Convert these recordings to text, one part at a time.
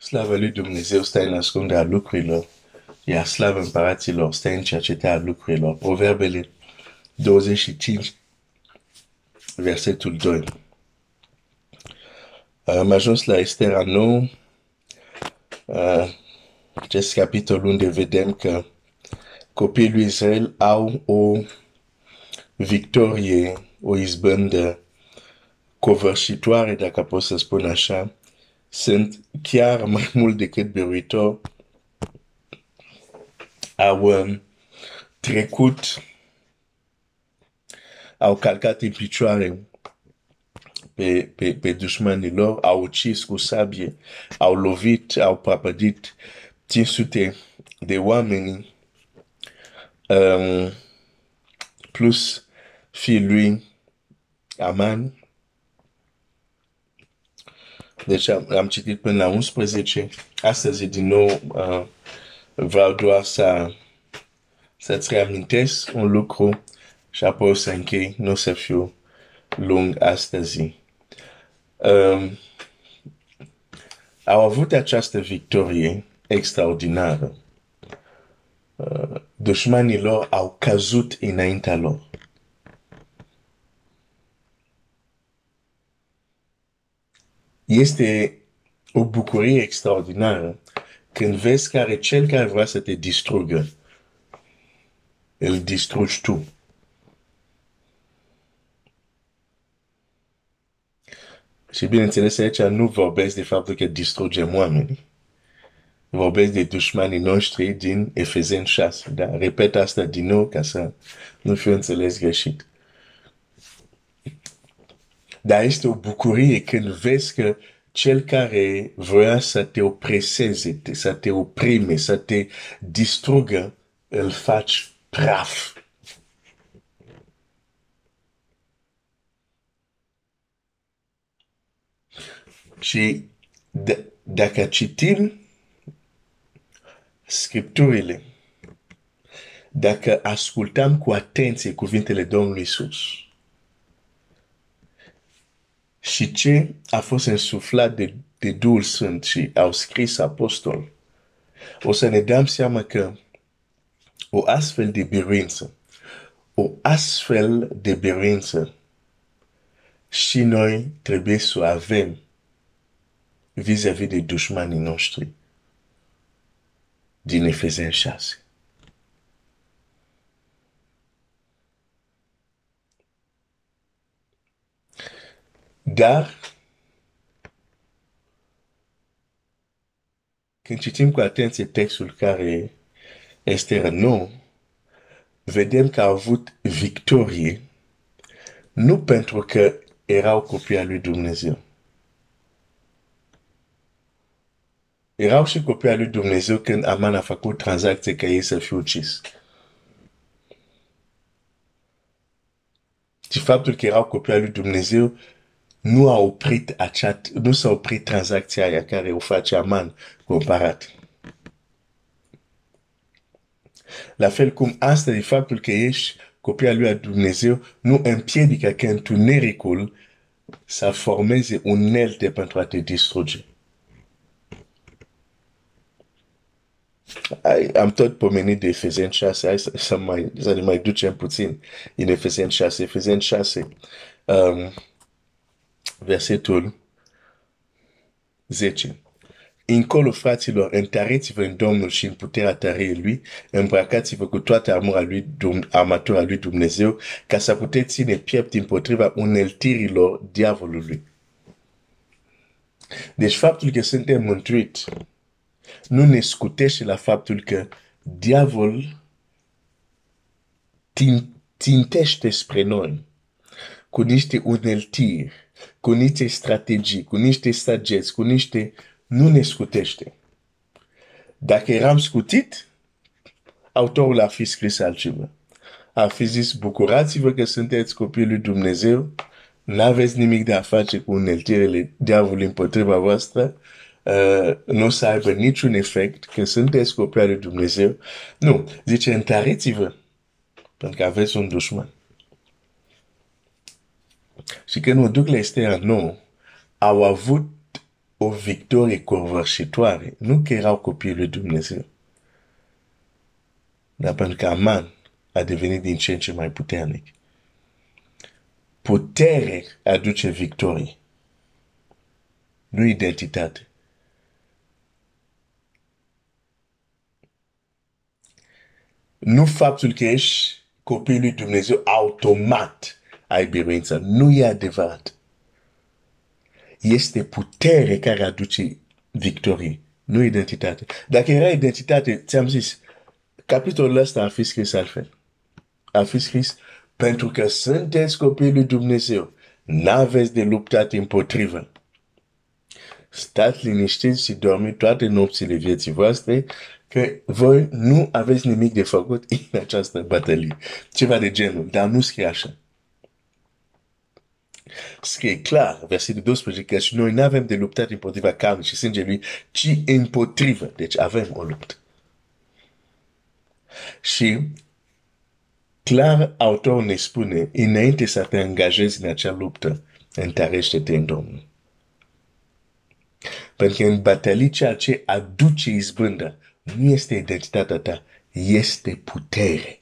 Slavă lui Dumnezeu stă în ascunderea lucrurilor, iar slavă împăraților stă în cercetarea lucrurilor. Proverbele 25, versetul 2. Am ajuns la Estera 9, uh, acest capitol unde vedem că copiii lui Israel au o victorie, o izbândă covârșitoare, dacă pot să spun așa, sunt chiar mai mult decât biruitor. Au um, trecut, au calcat în picioare pe, pe, pe dușmanii lor, au ucis cu sabie, au lovit, au prăpădit 500 de oameni, um, plus fiul lui Aman. Deci am, am citit până la 11. Astăzi, din nou, uh, vreau doar să, să-ți reamintesc un lucru și apoi o să închei, nu o să fiu lung astăzi. Um, au avut această victorie extraordinară. Uh, dușmanii lor au căzut înaintea lor. Este o bucurie extraordinară când vezi care cel care vrea să te distrugă, îl distrugi tu. Și bineînțeles aici nu vorbesc de faptul că distrugem oamenii. Vorbesc de dușmanii noștri din Efezen 6. Dar repet asta din nou ca să nu fiu înțeles greșit. Dar este o bucurie când vezi că cel care vrea să te opreseze, să te oprime, să te distrugă, îl faci praf. Și dacă citim scripturile, dacă ascultăm cu atenție cuvintele Domnului Isus, și ce a fost însuflat de, de Duhul Sfânt și au scris apostol, o să ne dăm seama că o astfel de biruință, o astfel de biruință și noi trebuie să o avem vis-a-vis -vis de dușmanii noștri din Efezen 6. Dar, când citim cu atenție textul care este nou, vedem că a avut victorie nu pentru că erau copii al lui Dumnezeu. Erau și copii al lui Dumnezeu când Aman a făcut tranzacție ca ei să fie ucis. Și faptul că erau copii al lui Dumnezeu nu a oprit acea, nu s-a oprit tranzacția aia care o face Aman cu împărat. La fel cum asta de faptul că ești copia lui Dumnezeu nu împiedică că întunericul să formeze unelte pentru a te distruge. Am tot pomenit de Efezen 6, hai să, să, mai, să ne mai ducem puțin în Efezen 6. Efezen 6, um, versetul 10. Încolo, fraților, întăreți-vă în Domnul și în puterea tăriei Lui, îmbrăcați-vă cu toată armura lui, armatura lui Dumnezeu, ca să puteți ține piept împotriva uneltirilor diavolului. Deci faptul că suntem mântuiți nu ne scutește la faptul că diavol tintește spre noi cu niște uneltiri cu niște strategii, cu niște sageți, cu niște... Nu ne scutește. Dacă eram scutit, autorul ar fi scris altceva. Ar fi zis, bucurați-vă că sunteți copiii lui Dumnezeu, n-aveți nimic de a face cu uneltirele diavolului împotriva voastră, uh, nu o să aibă niciun efect, că sunteți copii lui Dumnezeu. Nu, zice, întăriți-vă, pentru că aveți un dușman. Și când mă duc la Estera 9, au avut o victorie covârșitoare, nu că erau copiii lui Dumnezeu, dar pentru că Aman a devenit din ce în ce mai puternic. Putere aduce victorie, nu identitate. Nu faptul că ești copilul lui Dumnezeu automat ai biruință. Nu e adevărat. Este putere care aduce victorie, nu identitate. Dacă era identitate, ți-am zis, capitolul ăsta a fi scris altfel. A fi scris pentru că sunteți copilul lui Dumnezeu. N-aveți de luptat împotrivă. Stați liniștiți și dormiți toate nopțile vieții voastre că voi nu aveți nimic de făcut în această bătălie. Ceva de genul, dar nu scrie așa. Scrie clar, versetul 12, că și noi nu avem de luptat împotriva carnei și sângelui, ci împotrivă. Deci avem o luptă. Și clar, autorul ne spune, înainte să te angajezi în acea luptă, întărește-te în Domnul. Pentru că în bătălie ceea ce aduce izbândă nu este identitatea ta, este putere.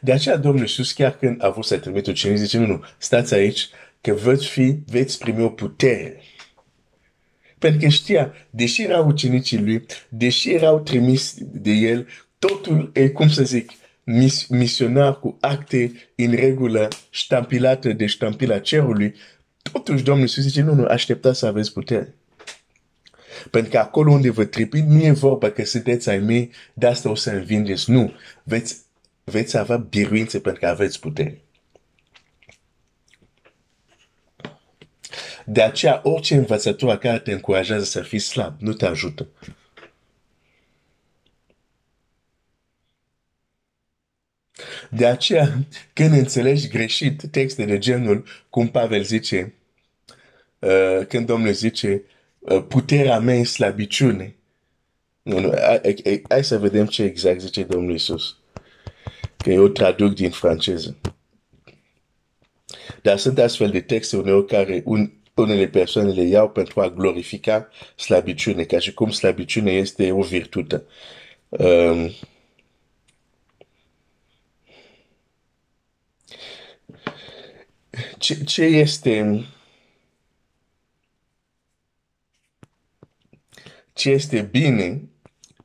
De aceea Domnul Iisus, chiar când a vrut să trimite ucenici, zice, nu, nu, stați aici, că veți fi, veți primi o putere. Pentru că știa, deși erau ucenicii lui, deși erau trimis de el, totul e, cum să zic, mis misionar cu acte în regulă, ștampilate de ștampila cerului, totuși Domnul Iisus zice, nu, nu, așteptați să aveți putere. Pentru că acolo unde vă tripi, nu e vorba că sunteți ai mei, de asta o să învingeți. Nu. Veți, veți avea biruințe pentru că aveți putere. De aceea, orice învățătură care te încurajează să fii slab, nu te ajută. De aceea, când înțelegi greșit texte de genul, cum Pavel zice, uh, când Domnul zice, uh, puterea mea în slabiciune. Nu, nu, hai, hai să vedem ce exact zice Domnul Isus. Că eu traduc din franceză. Dar sunt astfel de texte uneori care un, unele persoane le iau pentru a glorifica slabiciune, ca și cum slabiciune este o virtute. Um, ce, ce este ce este bine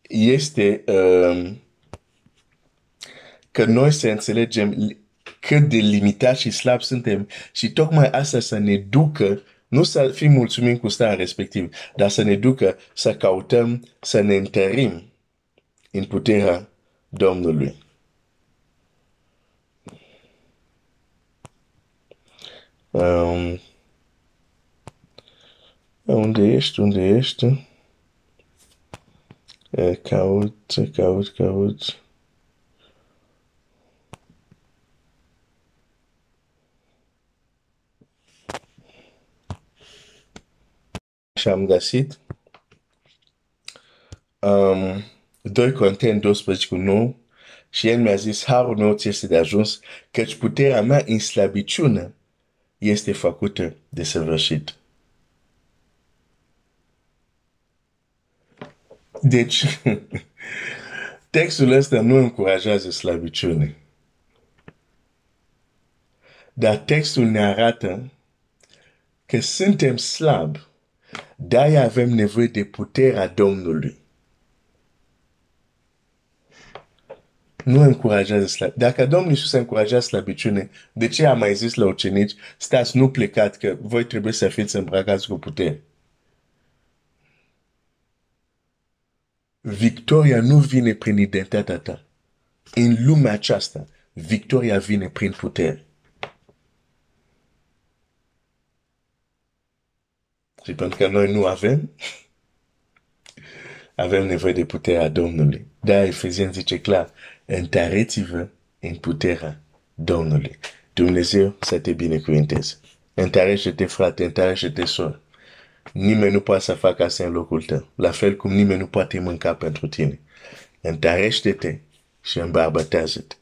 este um, că noi să înțelegem cât de limitați și slab suntem și tocmai asta să ne ducă nu să fim mulțumim cu starea respectiv, dar să ne ducă să căutăm să ne întărim în puterea Domnului. Um, unde ești? Unde ești? Caut, caut, caut. Și am găsit um, 2 Corinteni 12 cu 9 și el mi-a zis, harul meu ți este de ajuns, căci puterea mea în slabiciune este făcută de săvârșit. Deci, textul ăsta nu încurajează slabiciune. Dar textul ne arată că suntem slabi, de-aia avem nevoie de puterea Domnului. Nu încurajează slab. Dacă Domnul Iisus încurajează slabiciune, de ce a mai zis la ucenici, stați, nu plecați, că voi trebuie să fiți îmbrăcați cu putere? Victoria nu vine prin identitatea ta. În lumea aceasta, victoria vine prin putere. Și pentru că noi nu avem, avem nevoie de puterea Domnului. Da, Efezien zice clar, întăreți-vă în puterea Domnului. Dumnezeu să te binecuvânteze. Întărește-te, frate, întărește-te, soră. Nimeni nu poate să facă asta în locul tău. La fel cum nimeni nu poate mânca pentru tine. Întărește-te și îmbărbătează-te.